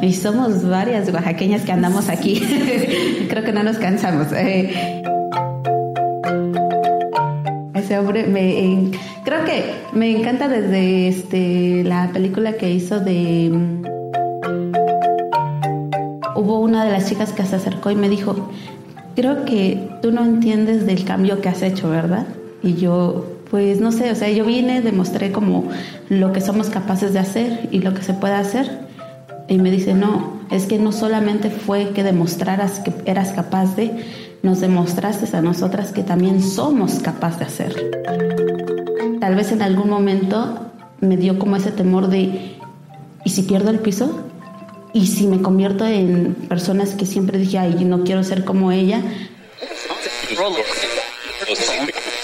Y somos varias oaxaqueñas que andamos aquí. Creo que no nos cansamos. Eh, ese hombre me creo que me encanta desde este la película que hizo de mm, hubo una de las chicas que se acercó y me dijo creo que tú no entiendes del cambio que has hecho verdad y yo pues no sé o sea yo vine demostré como lo que somos capaces de hacer y lo que se puede hacer y me dice no es que no solamente fue que demostraras que eras capaz de nos demostraste a nosotras que también somos capaces de hacerlo. Tal vez en algún momento me dio como ese temor de, ¿y si pierdo el piso? ¿Y si me convierto en personas que siempre dije, ay, no quiero ser como ella?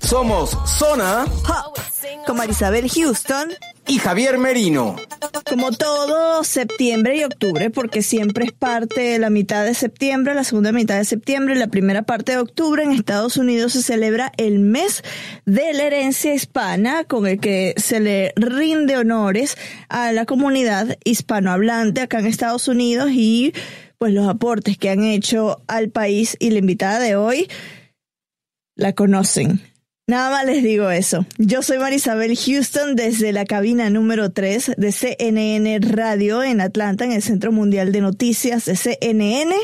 Somos Zona Hop, con Marisabel Houston y Javier Merino. Como todo septiembre y octubre, porque siempre es parte de la mitad de septiembre, la segunda mitad de septiembre y la primera parte de octubre en Estados Unidos se celebra el mes de la herencia hispana, con el que se le rinde honores a la comunidad hispanohablante acá en Estados Unidos y pues los aportes que han hecho al país y la invitada de hoy la conocen. Nada más les digo eso. Yo soy Marisabel Houston desde la cabina número 3 de CNN Radio en Atlanta, en el Centro Mundial de Noticias de CNN.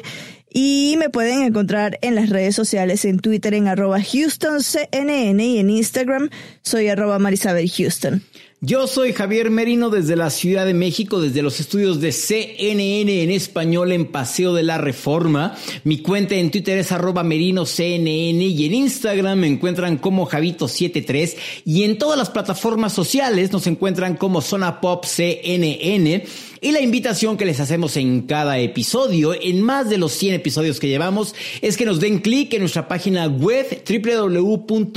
Y me pueden encontrar en las redes sociales, en Twitter en arroba HoustonCNN y en Instagram soy arroba Marisabel Houston. Yo soy Javier Merino desde la Ciudad de México, desde los estudios de CNN en español en Paseo de la Reforma. Mi cuenta en Twitter es arroba merinoCNN y en Instagram me encuentran como Javito73 y en todas las plataformas sociales nos encuentran como Zona Pop CNN. Y la invitación que les hacemos en cada episodio, en más de los 100 episodios que llevamos, es que nos den clic en nuestra página web www.cnne.com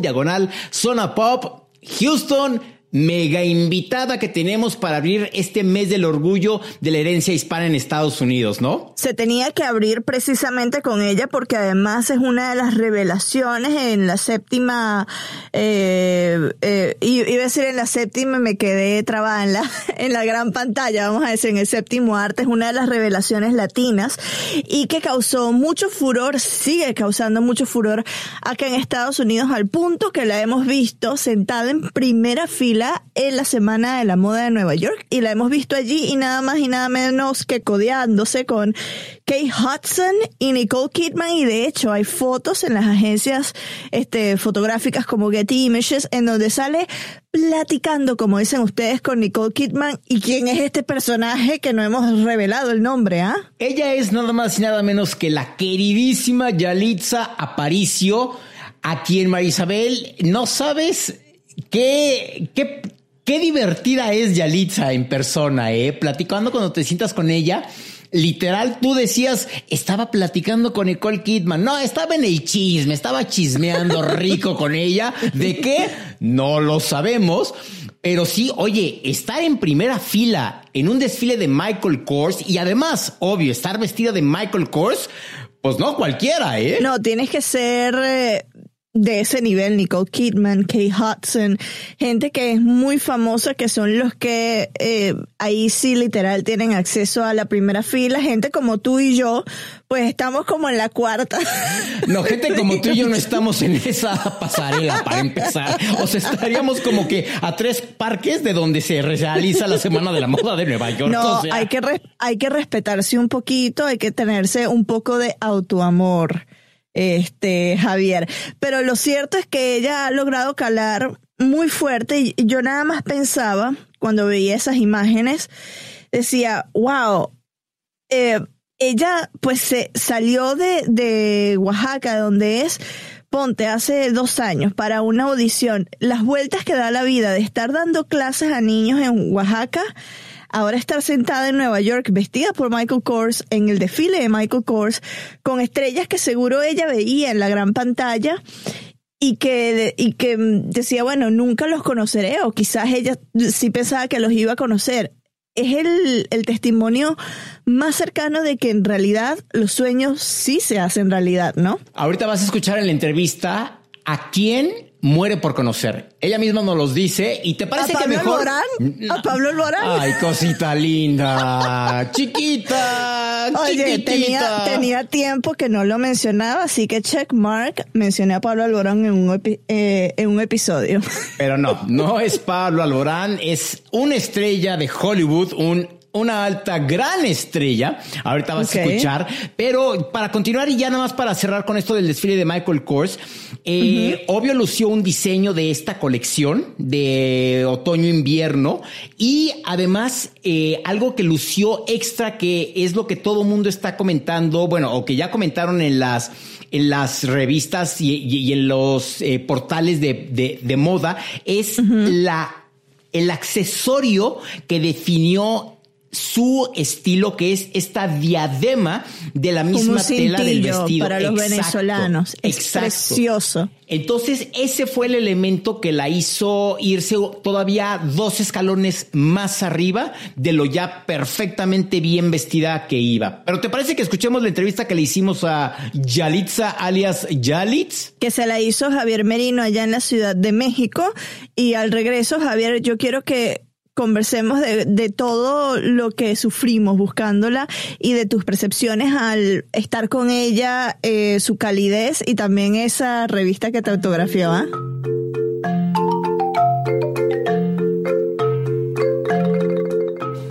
diagonal Zona Pop Houston mega invitada que tenemos para abrir este mes del orgullo de la herencia hispana en Estados Unidos, ¿no? Se tenía que abrir precisamente con ella porque además es una de las revelaciones en la séptima, eh, eh, iba a decir en la séptima, me quedé trabada en la, en la gran pantalla, vamos a decir, en el séptimo arte, es una de las revelaciones latinas y que causó mucho furor, sigue causando mucho furor acá en Estados Unidos al punto que la hemos visto sentada en primera fila en la Semana de la Moda de Nueva York y la hemos visto allí y nada más y nada menos que codeándose con Kate Hudson y Nicole Kidman. Y de hecho hay fotos en las agencias este, fotográficas como Getty Images en donde sale platicando, como dicen ustedes, con Nicole Kidman. Y quién es este personaje que no hemos revelado el nombre, ¿ah? Ella es nada más y nada menos que la queridísima Yalitza Aparicio, a quien Marisabel no sabes Qué, qué, qué divertida es Yalitza en persona, ¿eh? Platicando cuando te sientas con ella. Literal, tú decías, estaba platicando con Nicole Kidman. No, estaba en el chisme, estaba chismeando rico con ella. ¿De qué? No lo sabemos. Pero sí, oye, estar en primera fila en un desfile de Michael Kors y además, obvio, estar vestida de Michael Kors, pues no cualquiera, ¿eh? No, tienes que ser eh, de ese nivel, Nicole Kidman, Kate Hudson, gente que es muy famosa, que son los que eh, ahí sí literal tienen acceso a la primera fila, gente como tú y yo, pues estamos como en la cuarta. No, gente como tú y yo no estamos en esa pasarela para empezar. O sea, estaríamos como que a tres parques de donde se realiza la Semana de la Moda de Nueva York. No, hay, que hay que respetarse un poquito, hay que tenerse un poco de autoamor este, Javier. Pero lo cierto es que ella ha logrado calar muy fuerte y yo nada más pensaba cuando veía esas imágenes, decía, wow, eh, ella pues se salió de, de Oaxaca, donde es, ponte, hace dos años para una audición, las vueltas que da la vida de estar dando clases a niños en Oaxaca, ahora estar sentada en Nueva York vestida por Michael Kors en el desfile de Michael Kors con estrellas que seguro ella veía en la gran pantalla y que, y que decía, bueno, nunca los conoceré o quizás ella sí pensaba que los iba a conocer. Es el, el testimonio más cercano de que en realidad los sueños sí se hacen realidad, ¿no? Ahorita vas a escuchar en la entrevista a quién muere por conocer. Ella misma nos los dice y te parece que mejor. ¿A Pablo Lorán? Ay, cosita linda, chiquita, Oye, tenía, tenía, tiempo que no lo mencionaba, así que check mark, mencioné a Pablo Alborán en un, eh, en un episodio. Pero no, no es Pablo Alborán, es una estrella de Hollywood, un una alta gran estrella. Ahorita vas a escuchar. Pero para continuar y ya nada más para cerrar con esto del desfile de Michael Kors, eh, obvio lució un diseño de esta colección de otoño-invierno y además eh, algo que lució extra que es lo que todo mundo está comentando, bueno, o que ya comentaron en las en las revistas y, en los eh, portales de, de, moda es la el accesorio que definió su estilo, que es esta diadema de la misma tela del vestido. Para los venezolanos. Es precioso. Entonces, ese fue el elemento que la hizo irse todavía dos escalones más arriba de lo ya perfectamente bien vestida que iba. Pero ¿te parece que escuchemos la entrevista que le hicimos a Yalitza alias Yalitz? Que se la hizo Javier Merino allá en la Ciudad de México. Y al regreso, Javier, yo quiero que conversemos de, todo lo que sufrimos buscándola y de tus percepciones al estar con ella, eh, su calidez y también esa revista que te autografió. ¿ah?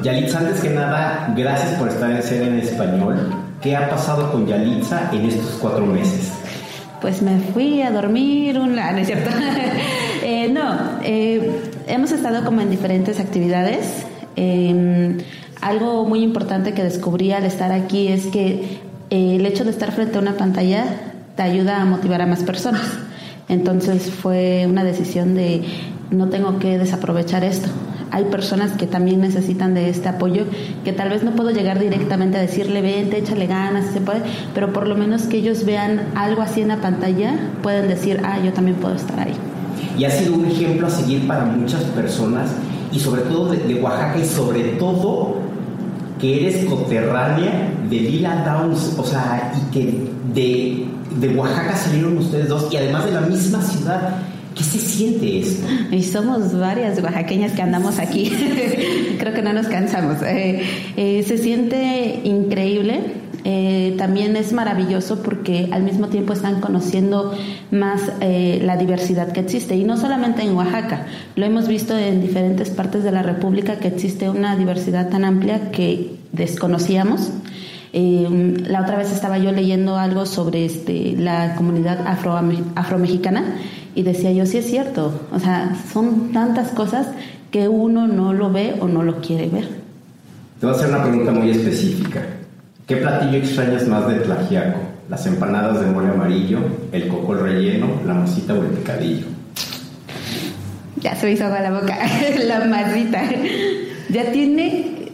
Yalitza, antes que nada, gracias por estar en Cena en Español. ¿Qué ha pasado con Yalitza en estos cuatro meses? Pues me fui a dormir un... ¿no es cierto? Eh, no, eh, hemos estado como en diferentes actividades. Em, algo muy importante que descubrí al estar aquí es que eh, el hecho de estar frente a una pantalla te ayuda a motivar a más personas. Entonces fue una decisión de no tengo que desaprovechar esto. Hay personas que también necesitan de este apoyo, que tal vez no puedo llegar directamente a decirle, vente, échale ganas, se puede, pero por lo menos que ellos vean algo así en la pantalla, pueden decir, ah, yo también puedo estar ahí y ha sido un ejemplo a seguir para muchas personas y sobre todo de, Oaxaca y sobre todo que eres coterránea de Lila Downs, o sea, y que de, de Oaxaca salieron ustedes dos y además de la misma ciudad. ¿Qué se siente esto? Y somos varias oaxaqueñas que andamos aquí. Creo que no nos cansamos. Eh, eh, se siente increíble eh, también es maravilloso porque al mismo tiempo están conociendo más eh, la diversidad que existe. Y no solamente en Oaxaca, lo hemos visto en diferentes partes de la República que existe una diversidad tan amplia que desconocíamos. Eh, la otra vez estaba yo leyendo algo sobre este, la comunidad afro, afromexicana y decía yo, sí es cierto, o sea, son tantas cosas que uno no lo ve o no lo quiere ver. Te voy a hacer una pregunta muy específica. ¿Qué platillo extrañas más de Tlajiaco? ¿Las empanadas de mole amarillo, el coco relleno, la masita o el picadillo? Ya se me hizo agua la boca. la masita. Ya tiene,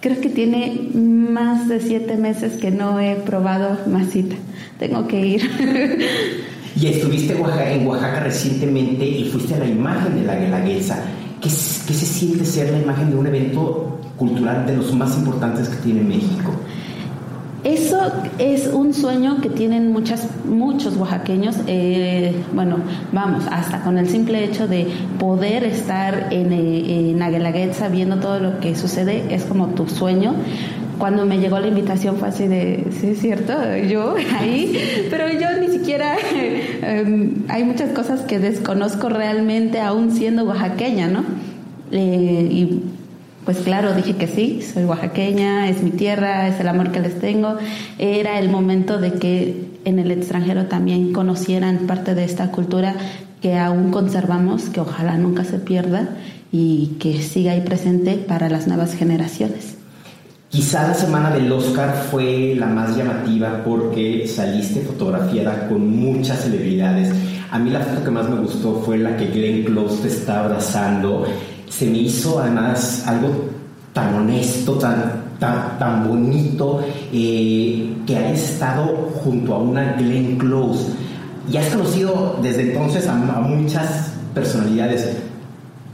creo que tiene más de siete meses que no he probado masita. Tengo que ir. y estuviste en Oaxaca recientemente y fuiste a la imagen de la guelaguetza. ¿Qué, ¿Qué se siente ser la imagen de un evento cultural de los más importantes que tiene México? Eso es un sueño que tienen muchas, muchos oaxaqueños. Eh, bueno, vamos, hasta con el simple hecho de poder estar en, eh, en viendo todo lo que sucede, es como tu sueño. Cuando me llegó la invitación fue así de, sí, es cierto, yo ahí, pero yo ni siquiera, em, hay muchas cosas que desconozco realmente aún siendo oaxaqueña, ¿no? Eh, y pues claro, dije que sí, soy oaxaqueña, es mi tierra, es el amor que les tengo. Era el momento de que en el extranjero también conocieran parte de esta cultura que aún conservamos, que ojalá nunca se pierda y que siga ahí presente para las nuevas generaciones. Quizá la semana del Oscar fue la más llamativa porque saliste fotografiada con muchas celebridades. A mí la foto que más me gustó fue la que Glenn Close te está abrazando se me hizo además algo tan honesto, tan, tan, bonito, eh, que hayas estado junto a una Glenn Close. Y has conocido desde entonces a, muchas personalidades,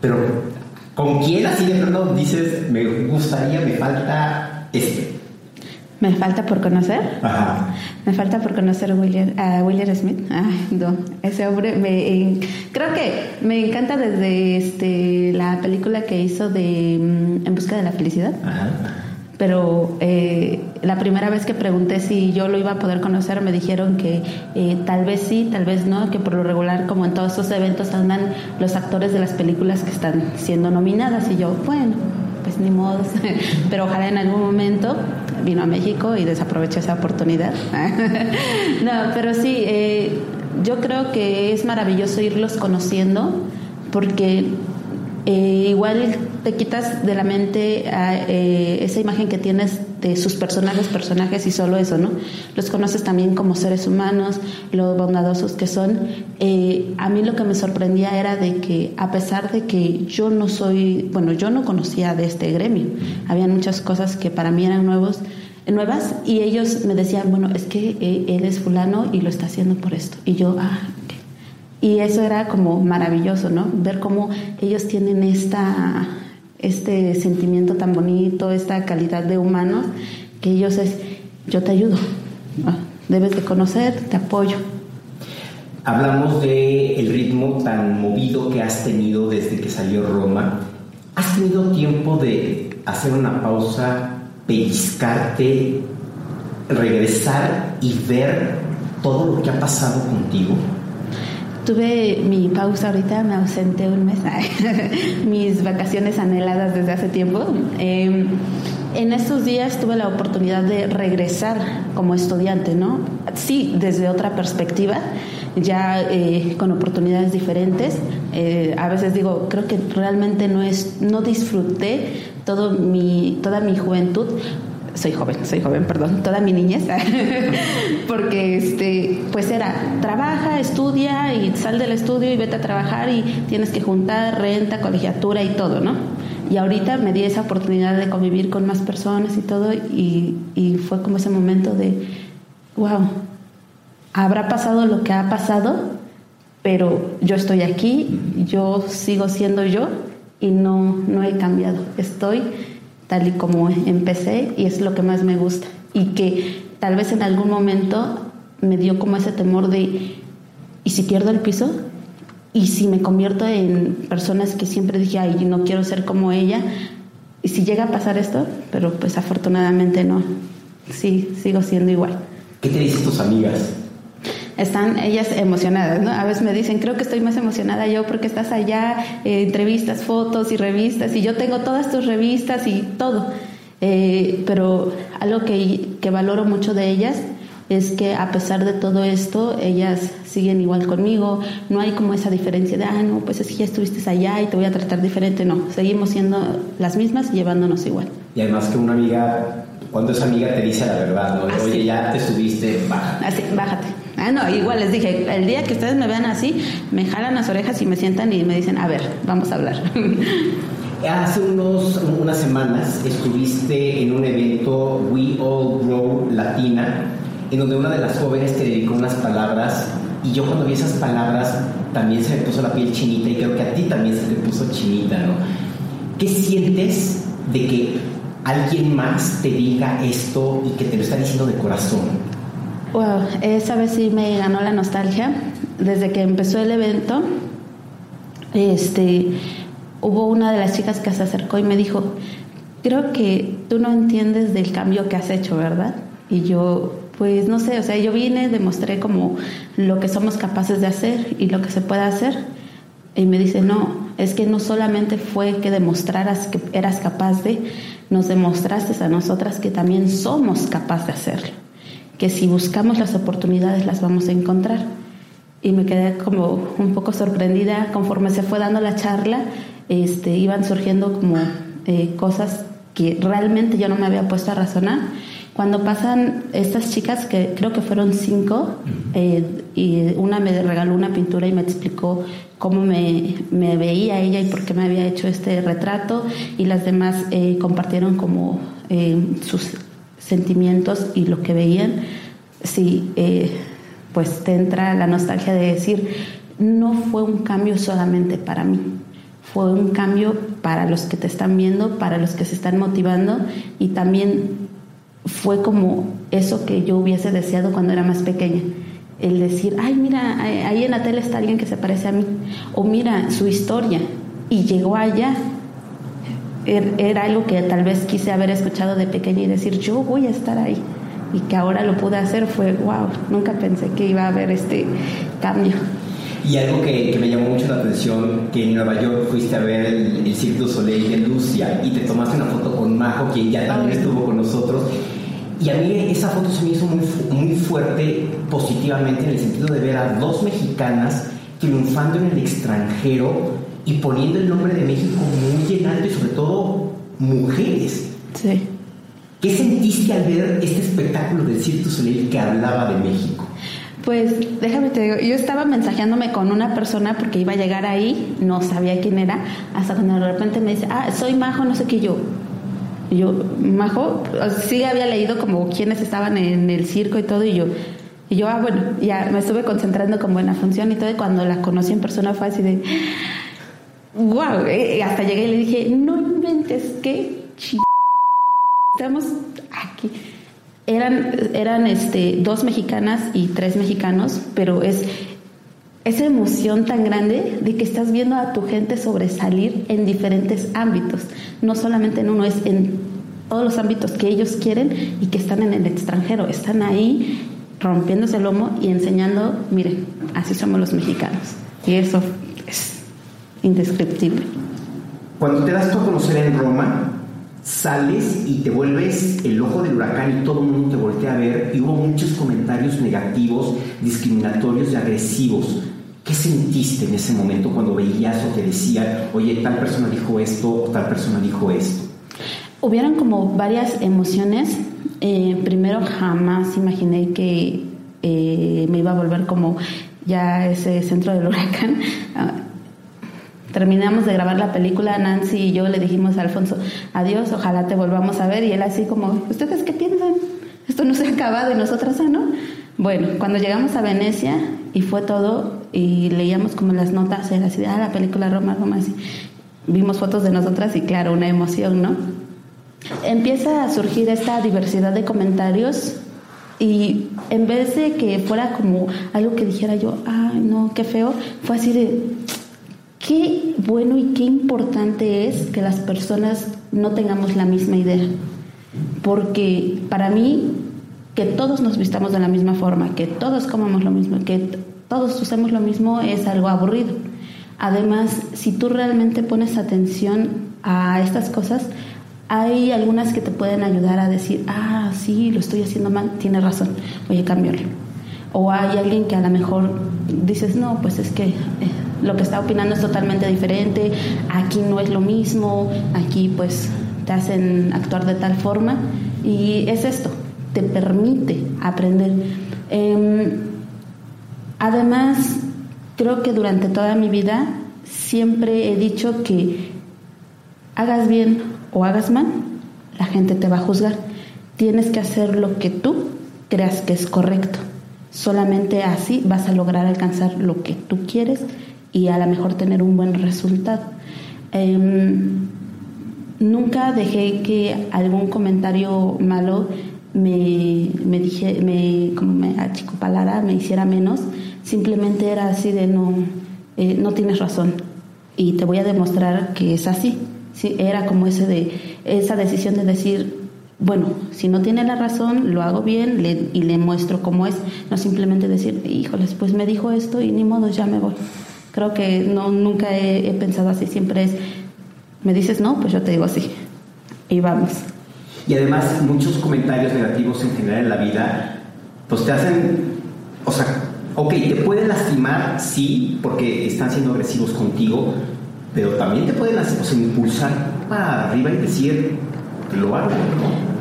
pero ¿con quién así de pronto dices, me gustaría, me falta este? Me falta por conocer. Ajá. Me falta por conocer a William, a William Smith. Ay, no, ese hombre me creo que me encanta desde este la película que hizo de mm, En busca de la felicidad. Ajá. Pero eh, la primera vez que pregunté si yo lo iba a poder conocer, me dijeron que eh, tal vez sí, tal vez no, que por lo regular, como en todos esos eventos, andan los actores de las películas que están siendo nominadas. Y yo, bueno, pues ni modo. Pero ojalá en algún momento vino a México y desaprovechó esa oportunidad. no, pero sí, eh, yo creo que es maravilloso irlos conociendo porque eh, igual te quitas de la mente eh, esa imagen que tienes de sus personajes, personajes y solo eso, ¿no? Los conoces también como seres humanos, lo bondadosos que son. Eh, a mí lo que me sorprendía era de que a pesar de que yo no soy, bueno, yo no conocía de este gremio, había muchas cosas que para mí eran nuevos, nuevas y ellos me decían, bueno, es que él es fulano y lo está haciendo por esto. Y yo, ah, y eso era como maravilloso, ¿no? Ver cómo ellos tienen esta, este sentimiento tan bonito, esta calidad de humanos, que ellos es, yo te ayudo, debes de conocer, te apoyo. Hablamos de ritmo tan movido que has tenido desde que salió Roma. ¿Has tenido tiempo de hacer una pausa, pellizcarte, regresar y ver todo lo que ha pasado contigo? Tuve mi pausa ahorita, me ausenté un mes, mis vacaciones anheladas desde hace tiempo. Em, en estos días tuve la oportunidad de regresar como estudiante, ¿no? Sí, desde otra perspectiva, ya eh, con oportunidades diferentes. Eh, a veces digo, creo que realmente no es, no disfruté todo mi, toda mi juventud soy joven, soy joven, perdón, toda mi niñez, porque este, pues era, trabaja, estudia y sal del estudio y vete a trabajar y tienes que juntar renta, colegiatura y todo, ¿no? Y ahorita me di esa oportunidad de convivir con más personas y todo y, y fue como ese momento de, wow, habrá pasado lo que ha pasado, pero yo estoy aquí, yo sigo siendo yo y no, no he cambiado, estoy tal y como empecé y es lo que más me gusta. Y que tal vez en algún momento me dio como ese temor de, ¿y si pierdo el piso? ¿Y si me convierto en personas que siempre dije, ay, no quiero ser como ella? ¿Y si llega a pasar esto? Pero pues afortunadamente no. Sí, sigo siendo igual. ¿Qué te dicen tus amigas? Están ellas emocionadas, ¿no? A veces me dicen, creo que estoy más emocionada yo porque estás allá, eh, entrevistas, fotos y revistas, y yo tengo todas tus revistas y todo. Eh, pero algo que, que valoro mucho de ellas es que a pesar de todo esto, ellas siguen igual conmigo, no hay como esa diferencia de, ah, no, pues es que ya estuviste allá y te voy a tratar diferente, no, seguimos siendo las mismas y llevándonos igual. Y además que una amiga, cuando esa amiga te dice la verdad, ¿no? Oye, ya te subiste, bájate. Así, bájate. Ah, no, igual les dije, el día que ustedes me vean así, me jalan las orejas y me sientan y me dicen, a ver, vamos a hablar. Hace unos, unas semanas estuviste en un evento We All Grow Latina, en donde una de las jóvenes te dedicó unas palabras y yo cuando vi esas palabras también se me puso la piel chinita y creo que a ti también se te puso chinita, ¿no? ¿Qué sientes de que alguien más te diga esto y que te lo está diciendo de corazón? Wow, esa vez sí me ganó la nostalgia. Desde que empezó el evento, este, hubo una de las chicas que se acercó y me dijo, creo que tú no entiendes del cambio que has hecho, ¿verdad? Y yo, pues no sé, o sea, yo vine, demostré como lo que somos capaces de hacer y lo que se puede hacer. Y me dice, no, es que no solamente fue que demostraras que eras capaz de, nos demostraste a nosotras que también somos capaces de hacerlo que si buscamos las oportunidades las vamos a encontrar. Y me quedé como un poco sorprendida conforme se fue dando la charla, este, iban surgiendo como eh, cosas que realmente yo no me había puesto a razonar. Cuando pasan estas chicas, que creo que fueron cinco, eh, y una me regaló una pintura y me explicó cómo me, me, veía ella y por qué me había hecho este retrato, y las demás eh, compartieron como sus sentimientos y lo que veían, sí, eh, pues te entra la nostalgia de decir, no fue un cambio solamente para mí, fue un cambio para los que te están viendo, para los que se están motivando y también fue como eso que yo hubiese deseado cuando era más pequeña. El decir, ay, mira, ahí en la tele está alguien que se parece a mí. O mira su historia. Y llegó allá era algo que tal vez quise haber escuchado de pequeña y decir, yo voy a estar ahí. Y que ahora lo pude hacer fue, wow, nunca pensé que iba a haber este cambio. Y algo que, me llamó mucho la atención, que en Nueva York fuiste a ver el, el Cirque du Soleil de Lucia y te tomaste una foto con Majo, quien ya también estuvo con nosotros. Y a mí esa foto se me hizo muy, muy fuerte positivamente en el sentido de ver a dos mexicanas triunfando en el extranjero y poniendo el nombre de México muy en alto y sobre todo mujeres. Sí. ¿Qué sentiste al ver este espectáculo del Cirque du Soleil que hablaba de México? Pues déjame te digo, yo estaba mensajeándome con una persona porque iba a llegar ahí, no sabía quién era, hasta cuando de repente me dice, ah, soy Majo, no sé qué yo. yo, Majo, sí había leído como quiénes estaban en el circo y todo, y yo, y yo, ah, bueno, ya me estuve concentrando como en la función y todo, y cuando la conocí en persona fue así de, wow, eh, hasta llegué y le dije, no inventes que estamos aquí. Eran, eran este, dos mexicanas y tres mexicanos, pero es esa emoción tan grande de que estás viendo a tu gente sobresalir en diferentes ámbitos, no solamente en uno, es en todos los ámbitos que ellos quieren y que están en el extranjero, están ahí rompiéndose el lomo y enseñando, miren, así somos los mexicanos. Y eso es indescriptible. Cuando te das a conocer en Roma, sales y te vuelves el ojo del huracán y todo el mundo te voltea a ver y hubo muchos comentarios negativos, discriminatorios y agresivos. ¿Qué sentiste en ese momento cuando veías o te decían, oye, tal persona dijo esto o tal persona dijo esto? Hubieron como varias emociones. Eh, primero, jamás imaginé que eh, me iba a volver como ya ese centro del huracán. Terminamos de grabar la película, Nancy y yo le dijimos a Alfonso, adiós, ojalá te volvamos a ver. Y él así como, ¿ustedes qué piensan? Esto no se ha acabado y nosotras, ¿ah, ¿no? Bueno, cuando llegamos a Venecia y fue todo y leíamos como las notas, era así, ah, la película Roma, Roma, así. Vimos fotos de nosotras y claro, una emoción, ¿no? Empieza a surgir esta diversidad de comentarios y en vez de que fuera como algo que dijera yo, ay, no, qué feo, fue así de, qué bueno y qué importante es que las personas no tengamos la misma idea. Porque para mí, que todos nos vistamos de la misma forma, que todos comamos lo mismo, que todos usemos lo mismo es algo aburrido. Además, si tú realmente pones atención a estas cosas, hay algunas que te pueden ayudar a decir, ah, sí, lo estoy haciendo mal, tienes razón, voy a cambiarlo. O hay alguien que a lo mejor dices, no, pues es que eh, lo que está opinando es totalmente diferente, aquí no es lo mismo, aquí pues te hacen actuar de tal forma y es esto, te permite aprender. Em, además, creo que durante toda mi vida siempre he dicho que hagas bien o hagas mal, la gente te va a juzgar. Tienes que hacer lo que tú creas que es correcto. Solamente así vas a lograr alcanzar lo que tú quieres y a lo mejor tener un buen resultado. Em, nunca dejé que algún comentario malo me, me dije, me, como me achicopalara, me hiciera menos. Simplemente era así de no, eh, no tienes razón y te voy a demostrar que es así. Sí, era como ese de, esa decisión de decir, bueno, si no tiene la razón, lo hago bien y le muestro cómo es, no simplemente decir, híjoles, pues me dijo esto y ni modo, ya me voy. Creo que no, nunca he, pensado así, siempre es, me dices no, pues yo te digo así. Y vamos. Y además muchos comentarios negativos en general en la vida, pues te hacen, o sea, ok, te pueden lastimar, sí, porque están siendo agresivos contigo, pero también te pueden impulsar para arriba y decir, lo hago,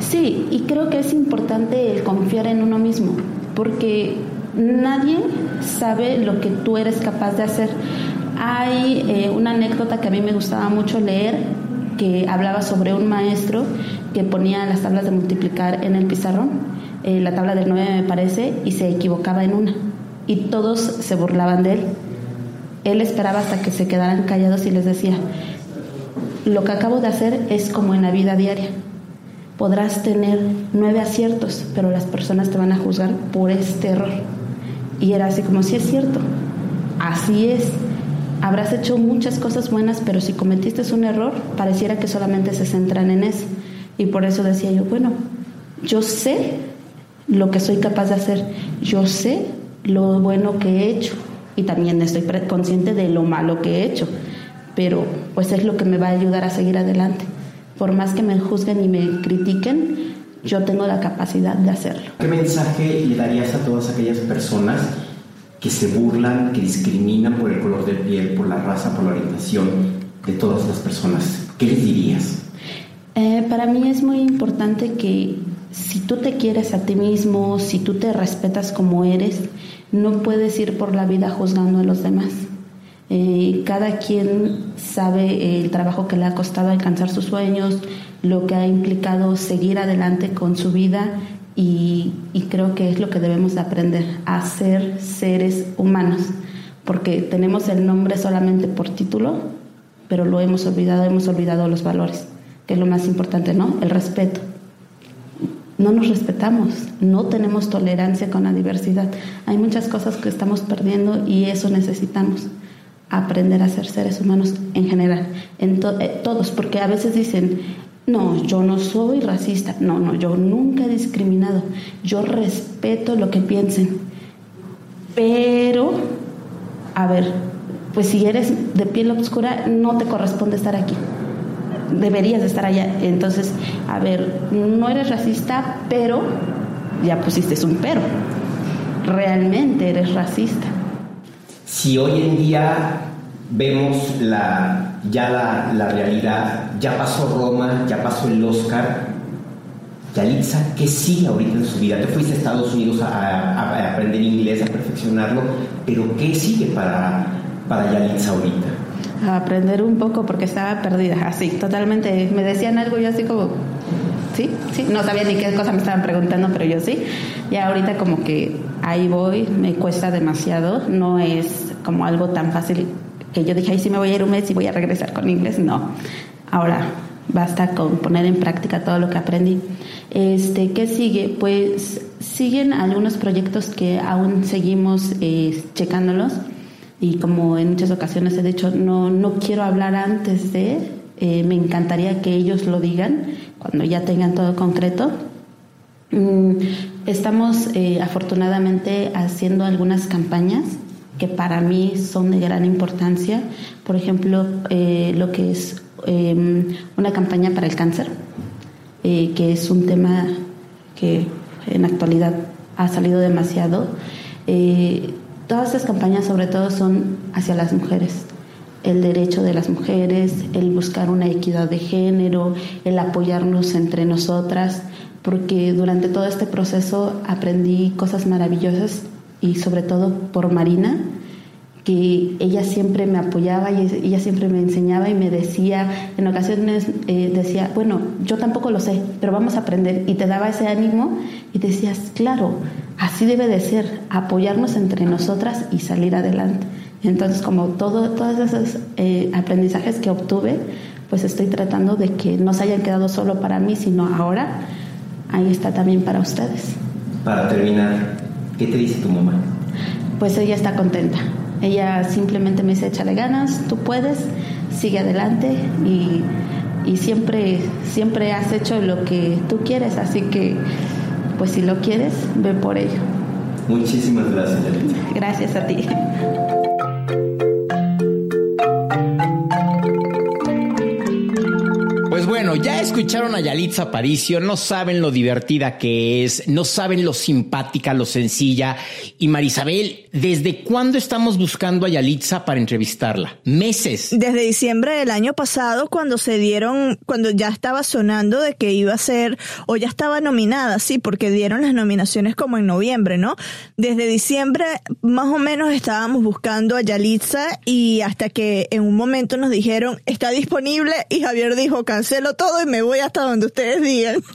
Sí, y creo que es importante el confiar en uno mismo, porque nadie sabe lo que tú eres capaz de hacer. Hay eh, una anécdota que a mí me gustaba mucho leer que hablaba sobre un maestro que ponía las tablas de multiplicar en el pizarrón, eh, la tabla del 9 me parece, y se equivocaba en una. Y todos se burlaban de él. Él esperaba hasta que se quedaran callados y les decía, lo que acabo de hacer es como en la vida diaria. Podrás tener nueve aciertos, pero las personas te van a juzgar por este error. Y era así como, si es cierto, así es. Habrás hecho muchas cosas buenas, pero si cometiste un error, pareciera que solamente se centran en eso. Y por eso decía yo, bueno, yo sé lo que soy capaz de hacer, yo sé lo bueno que he hecho y también estoy consciente de lo malo que he hecho, pero pues es lo que me va a ayudar a seguir adelante. Por más que me juzguen y me critiquen, yo tengo la capacidad de hacerlo. ¿Qué mensaje le darías a todas aquellas personas que se burlan, que discriminan por el color de piel, por la raza, por la orientación de todas las personas? ¿Qué les dirías? Eh, para mí es muy importante que si tú te quieres a ti mismo, si tú te respetas como eres, no puedes ir por la vida juzgando a los demás. Eh, cada quien sabe el trabajo que le ha costado alcanzar sus sueños, lo que ha implicado seguir adelante con su vida y, creo que es lo que debemos aprender, a ser seres humanos, porque tenemos el nombre solamente por título, pero lo hemos olvidado, hemos olvidado los valores, que es lo más importante, ¿no? El respeto. No nos respetamos, no tenemos tolerancia con la diversidad. Hay muchas cosas que estamos perdiendo y eso necesitamos aprender a ser seres humanos en general, en eh, todos, porque a veces dicen, no, yo no soy racista. No, no, yo nunca he discriminado. Yo respeto lo que piensen. Pero, a ver, pues si eres de piel oscura, no te corresponde estar aquí. Deberías de estar allá. Entonces, a ver, no eres racista, pero ya pusiste un pero. Realmente eres racista. Si hoy en día vemos la, ya la, realidad, ya pasó Roma, ya pasó el Oscar. Yalitza, ¿qué sigue ahorita en su vida? Te fuiste a Estados Unidos a, aprender inglés, a perfeccionarlo, pero ¿qué sigue para, para Yalitza ahorita? A aprender un poco porque estaba perdida, así, totalmente. Me decían algo y así como, sí, sí, no sabía ni qué cosa me estaban preguntando, pero yo sí. Y ahorita como que ahí voy, me cuesta demasiado, no es como algo tan fácil que yo dije, ahí sí me voy a ir un mes y voy a regresar con inglés. No. Ahora basta con poner en práctica todo lo que aprendí. Este, ¿Qué sigue? Pues siguen algunos proyectos que aún seguimos eh, checándolos y como en muchas ocasiones he dicho, no, no quiero hablar antes de, eh, me encantaría que ellos lo digan cuando ya tengan todo concreto. Mm, estamos eh, afortunadamente haciendo algunas campañas que para mí son de gran importancia. Por ejemplo, eh, lo que es em, una campaña para el cáncer, eh, que es un tema que en actualidad ha salido demasiado. Todas estas campañas sobre todo son hacia las mujeres, el derecho de las mujeres, el buscar una equidad de género, el apoyarnos entre nosotras, porque durante todo este proceso aprendí cosas maravillosas y sobre todo por Marina, que ella siempre me apoyaba y ella siempre me enseñaba y me decía, en ocasiones eh, decía, bueno, yo tampoco lo sé, pero vamos a aprender y te daba ese ánimo y decías, claro, así debe de ser, apoyarnos entre nosotras y salir adelante. Entonces, como todo, todos esos eh, aprendizajes que obtuve, pues estoy tratando de que no se hayan quedado solo para mí, sino ahora ahí está también para ustedes. Para terminar, ¿qué te dice tu mamá? Pues ella está contenta. Ella simplemente me dice, échale ganas, tú puedes, sigue adelante y, y siempre, siempre has hecho lo que tú quieres, así que pues si lo quieres, ve por ello. Muchísimas gracias, Gracias a ti. Bueno, ya escucharon a Yalitza Aparicio, no saben lo divertida que es, no saben lo simpática, lo sencilla. Y Marisabel, ¿desde cuándo estamos buscando a Yalitza para entrevistarla? Meses. Desde diciembre del año pasado, cuando se dieron, cuando ya estaba sonando de que iba a ser, o ya estaba nominada, sí, porque dieron las nominaciones como en noviembre, ¿no? Desde diciembre, más o menos, estábamos buscando a Yalitza y hasta que en un momento nos dijeron, está disponible y Javier dijo, cancelo todo y me voy hasta donde ustedes digan.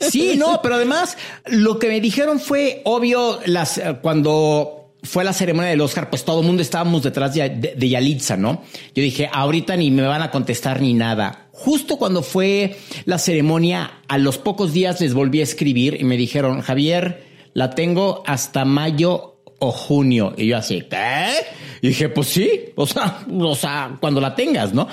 Sí, no, pero además lo que me dijeron fue obvio las eh, cuando fue la ceremonia del Oscar, pues todo el mundo estábamos detrás de, Yalitza, ¿no? Yo dije, ahorita ni me van a contestar ni nada. Justo cuando fue la ceremonia, a los pocos días les volví a escribir y me dijeron, Javier, la tengo hasta mayo junio. Y yo así, ¿qué? Dije, pues sí, o sea, o sea, cuando la tengas, ¿no?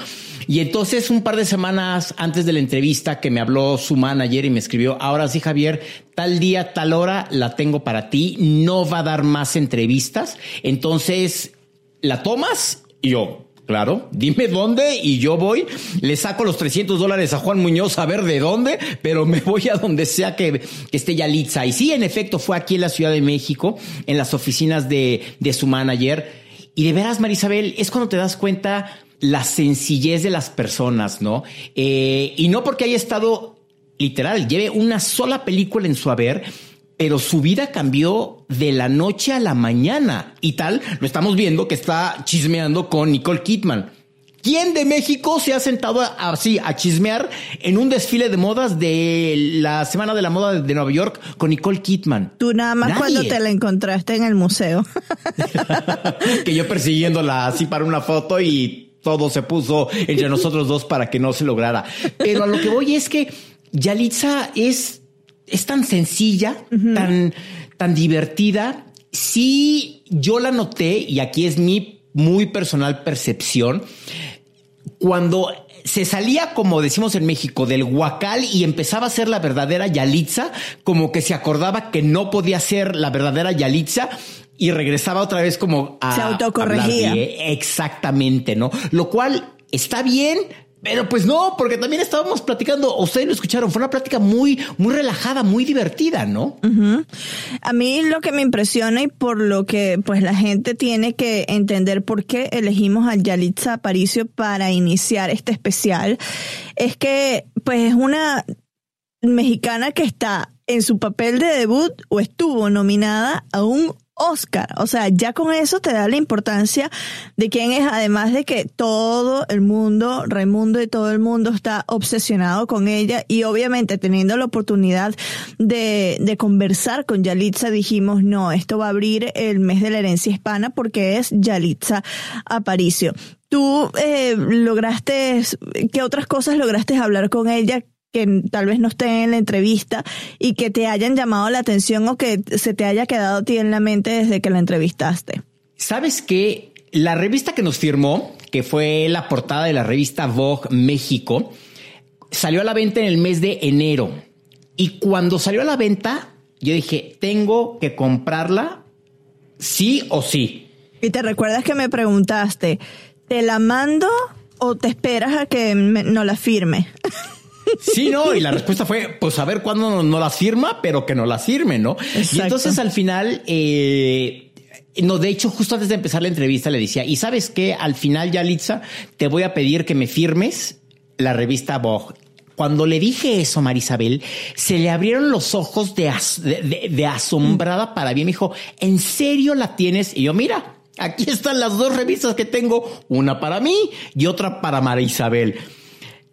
Y entonces un par de semanas antes de la entrevista que me habló su manager y me escribió, ahora sí Javier, tal día, tal hora la tengo para ti, no va a dar más entrevistas, entonces la tomas y yo, Claro, dime dónde y yo voy, le saco los 300 dólares a Juan Muñoz a ver de dónde, pero me voy a donde sea que, que esté Yalitza. Y sí, en efecto, fue aquí en la Ciudad de México, en las oficinas de, de su manager. Y de veras, Marisabel, es cuando te das cuenta la sencillez de las personas, ¿no? Eh, y no porque haya estado literal, lleve una sola película en su haber, pero su vida cambió de la noche a la mañana y tal, lo estamos viendo que está chismeando con Nicole Kidman. ¿Quién de México se ha sentado así a chismear en un desfile de modas de la Semana de la Moda de Nueva York con Nicole Kidman? Tú nada más cuando te la encontraste en el museo. que yo persiguiéndola así para una foto y todo se puso entre nosotros dos para que no se lograra. Pero a lo que voy es que Yalitza es, es tan sencilla, tan, tan divertida. Sí, yo la noté, y aquí es mi muy personal percepción, cuando se salía, como decimos en México, del huacal y empezaba a ser la verdadera Yalitza, como que se acordaba que no podía ser la verdadera Yalitza y regresaba otra vez como a... Se autocorregía. exactamente, ¿no? Lo cual está bien, pero pues no, porque también estábamos platicando, ustedes lo escucharon, fue una plática muy, muy relajada, muy divertida, ¿no? A mí lo que me impresiona y por lo que pues la gente tiene que entender por qué elegimos a Yalitza Aparicio para iniciar este especial, es que pues es una mexicana que está en su papel de debut o estuvo nominada a un Oscar. O sea, ya con eso te da la importancia de quién es, además de que todo el mundo, Raimundo y todo el mundo está obsesionado con ella y obviamente teniendo la oportunidad de, de conversar con Yalitza dijimos, no, esto va a abrir el mes de la herencia hispana porque es Yalitza Aparicio. Tú eh, lograste, ¿qué otras cosas lograste hablar con ella que tal vez no esté en la entrevista y que te hayan llamado la atención o que se te haya quedado a ti en la mente desde que la entrevistaste? Sabes que la revista que nos firmó, que fue la portada de la revista Vogue México, salió a la venta en el mes de enero. Y cuando salió a la venta, yo dije, tengo que comprarla sí o sí. Y te recuerdas que me preguntaste, ¿te la mando o te esperas a que no la firme? Sí, no, y la respuesta fue, pues a ver cuándo no, las firma, pero que no las firme, ¿no? Y entonces al final, eh, no, de hecho, justo antes de empezar la entrevista le decía, y sabes qué, al final, Yalitza, te voy a pedir que me firmes la revista Vogue. Cuando le dije eso, Marisabel, se le abrieron los ojos de, de, asombrada para bien. Me dijo, ¿en serio la tienes? Y yo, mira, aquí están las dos revistas que tengo, una para mí y otra para Marisabel.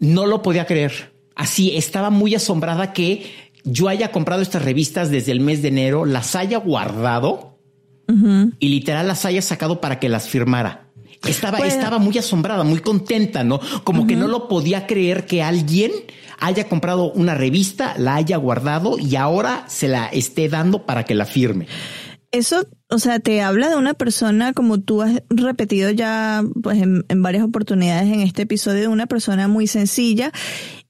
No lo podía creer así estaba muy asombrada que yo haya comprado estas revistas desde el mes de enero, las haya guardado y literal las haya sacado para que las firmara. estaba, estaba muy asombrada, muy contenta, ¿no? Como que no lo podía creer que alguien haya comprado una revista, la haya guardado y ahora se la esté dando para que la firme. Eso, o sea, te habla de una persona, como tú has repetido ya pues, en, en varias oportunidades en este episodio, de una persona muy sencilla.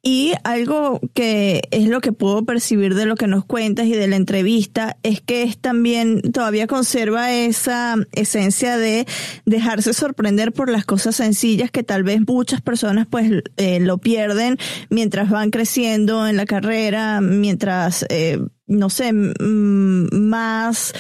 Y algo que es lo que puedo percibir de lo que nos cuentas y de la entrevista es que es también todavía conserva esa esencia de dejarse sorprender por las cosas sencillas que tal vez muchas personas pues eh, lo pierden mientras van creciendo en la carrera, mientras eh, no sé, más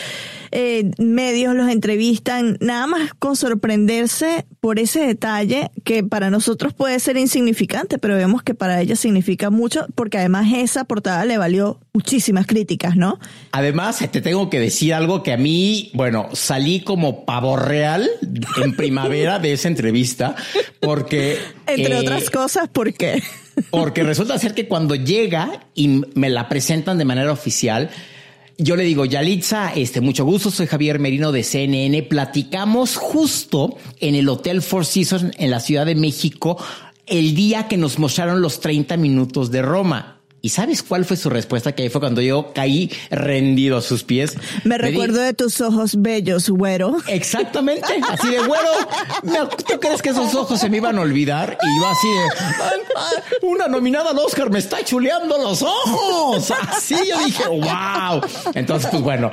eh, medios los entrevistan, nada más con sorprenderse por ese detalle que para nosotros puede ser insignificante, pero vemos que para ella significa mucho, porque además esa portada le valió muchísimas críticas, ¿no? Además, te tengo que decir algo que a mí, bueno, salí como pavo real en primavera de esa entrevista, porque... Entre eh, otras cosas, ¿por qué? Porque resulta ser que cuando llega y me la presentan de manera oficial, yo le digo, Yalitza, este, mucho gusto, soy Javier Merino de CNN. Platicamos justo en el Hotel Four Seasons en la Ciudad de México el día que nos mostraron los 30 minutos de Roma. ¿Y sabes cuál fue su respuesta? Que ahí fue cuando yo caí rendido a sus pies. Me di- recuerdo de tus ojos bellos, güero. Exactamente, así de güero. me- ¿Tú crees que esos ojos se me iban a olvidar? Y yo así de "Ay, ay, una nominada al Oscar me está chuleando los ojos. Así yo dije, wow. Entonces, pues bueno,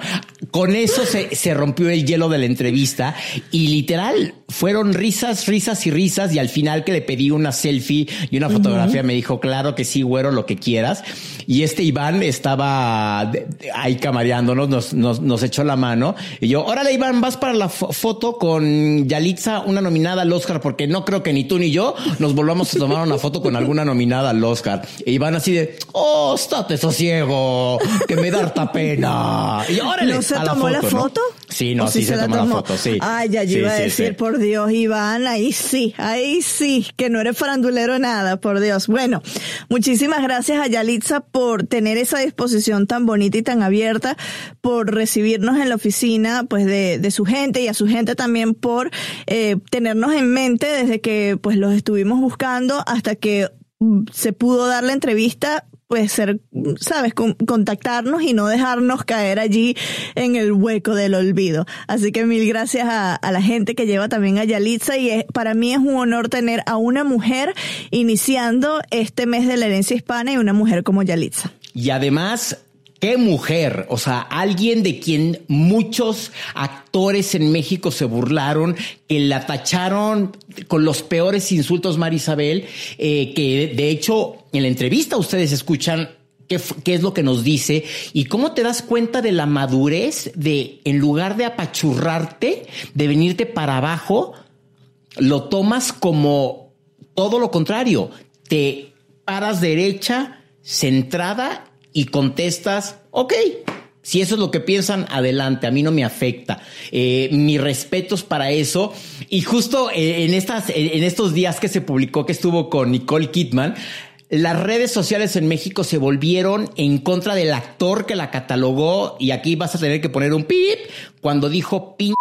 con eso se, se rompió el hielo de la entrevista y literal fueron risas, risas y risas. Y al final que le pedí una selfie y una fotografía, me dijo, claro que sí, güero, lo que quieras. Y este Iván estaba ahí camareándonos, nos, nos, nos echó la mano. Y yo, órale, Iván, vas para la fo- foto con Yalitza, una nominada al Oscar, porque no creo que ni tú ni yo nos volvamos a tomar una foto con alguna nominada al Oscar. Iván así de, oh, estate sosiego, que me da harta pena. Y órale, ¿No se a tomó la foto? Sí, no, ¿O sí, se, la tomó la tomó? foto, sí. Ay, ya yo Sí, iba a decir, por Dios, Iván, ahí sí, ahí sí, que no eres farandulero nada, por Dios. Bueno, muchísimas gracias a Yalitza por tener esa disposición tan bonita y tan abierta, por recibirnos en la oficina, pues, de, de su gente y a su gente también por eh, tenernos en mente desde que, pues, los estuvimos buscando hasta que mm, se pudo dar la entrevista pues ser, sabes, Con- contactarnos y no dejarnos caer allí en el hueco del olvido. Así que mil gracias a, a la gente que lleva también a Yalitza y es- para mí es un honor tener a una mujer iniciando este mes de la herencia hispana y una mujer como Yalitza. Y además, qué mujer, o sea, alguien de quien muchos actores en México se burlaron, que la tacharon con los peores insultos, Marisabel, eh, que de hecho en la entrevista ustedes escuchan qué, qué es lo que nos dice y cómo te das cuenta de la madurez de, en lugar de apachurrarte, de venirte para abajo, lo tomas como todo lo contrario. Te paras derecha, centrada y contestas, ok. Si eso es lo que piensan, adelante, a mí no me afecta. Eh, mis respetos para eso. Y justo eh, en, estas, en estos días que se publicó que estuvo con Nicole Kidman, las redes sociales en México se volvieron en contra del actor que la catalogó y aquí vas a tener que poner un pip cuando dijo pin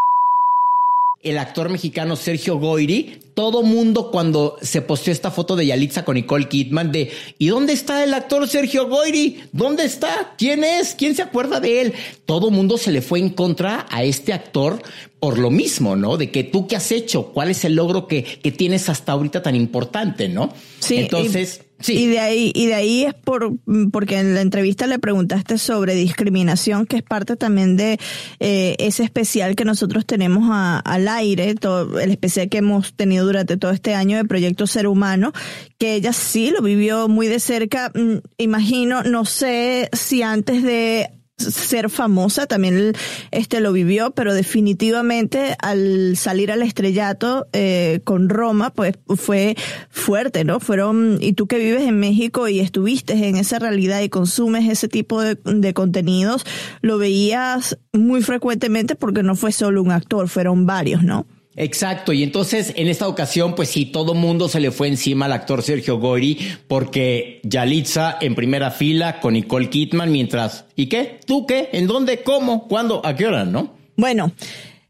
el actor mexicano Sergio Goyri, todo mundo cuando se posteó esta foto de Yalitza con Nicole Kidman de ¿y dónde está el actor Sergio Goyri? ¿Dónde está? ¿Quién es? ¿Quién se acuerda de él? Todo mundo se le fue en contra a este actor por lo mismo, ¿no? De que tú qué has hecho, cuál es el logro que, que tienes hasta ahorita tan importante, ¿no? Sí, Entonces, sí. y de ahí y de ahí es por porque en la entrevista le preguntaste sobre discriminación, que es parte también de eh, ese especial que nosotros tenemos a- al aire, todo, el especial que hemos tenido durante todo este año de Proyecto Ser Humano, que ella sí lo vivió muy de cerca. Mm, Imagino, no sé si antes de ser famosa, también este lo vivió, pero definitivamente al salir al estrellato eh, con Roma, pues fue fuerte, ¿no? Fueron, y tú que vives en México y estuviste en esa realidad y consumes ese tipo de, de contenidos, lo veías muy frecuentemente porque no fue solo un actor, fueron varios, ¿no? Exacto, y entonces en esta ocasión, pues sí, todo mundo se le fue encima al actor Sergio Goyri porque Yalitza en primera fila con Nicole Kidman, mientras, ¿y qué? ¿Tú qué? ¿En dónde? ¿Cómo? ¿Cuándo? ¿A qué hora? ¿No? Bueno,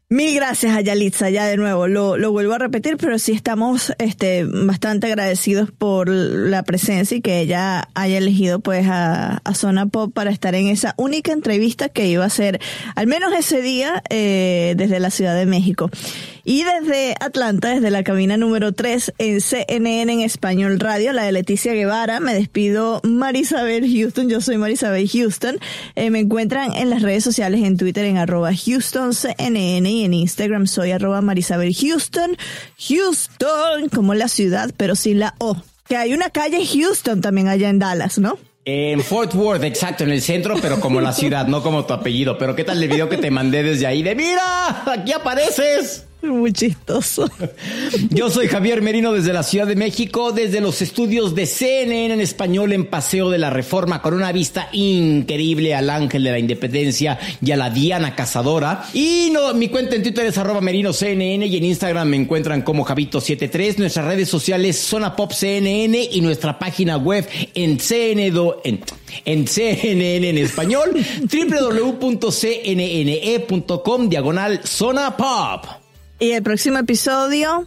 Mil gracias a Yalitza, ya de nuevo, lo, lo vuelvo a repetir, pero sí estamos este, bastante agradecidos por la presencia y que ella haya elegido pues a, a Zona Pop para estar en esa única entrevista que iba a ser, al menos ese día, eh, desde la Ciudad de México. Y desde Atlanta, desde la cabina número 3 en CNN en Español Radio, la de Leticia Guevara, me despido Marisabel Houston, yo soy Marisabel Houston, eh, me encuentran en las redes sociales en Twitter en arroba Houston y en Instagram soy arroba Marisabel Houston, Houston como la ciudad, pero sin la O. Que hay una calle Houston también allá en Dallas, ¿no? En Fort Worth, exacto, en el centro, pero como la ciudad, no como tu apellido. Pero ¿qué tal el video que te mandé desde ahí? De mira, aquí apareces. Muy chistoso. Yo soy Javier Merino desde la Ciudad de México, desde los estudios de CNN en español en Paseo de la Reforma, con una vista increíble al Ángel de la Independencia y a la Diana Cazadora. Y no, mi cuenta en Twitter es arroba merino CNN y en Instagram me encuentran como Javito73. Nuestras redes sociales Zona Pop CNN y nuestra página web en CNN, en, en CNN en español, www.cnne.com diagonal Zona Pop. Y el próximo episodio,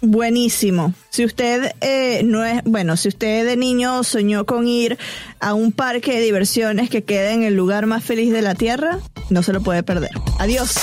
buenísimo. Si usted eh, no es, bueno, si usted de niño soñó con ir a un parque de diversiones que quede en el lugar más feliz de la Tierra, no se lo puede perder. Adiós.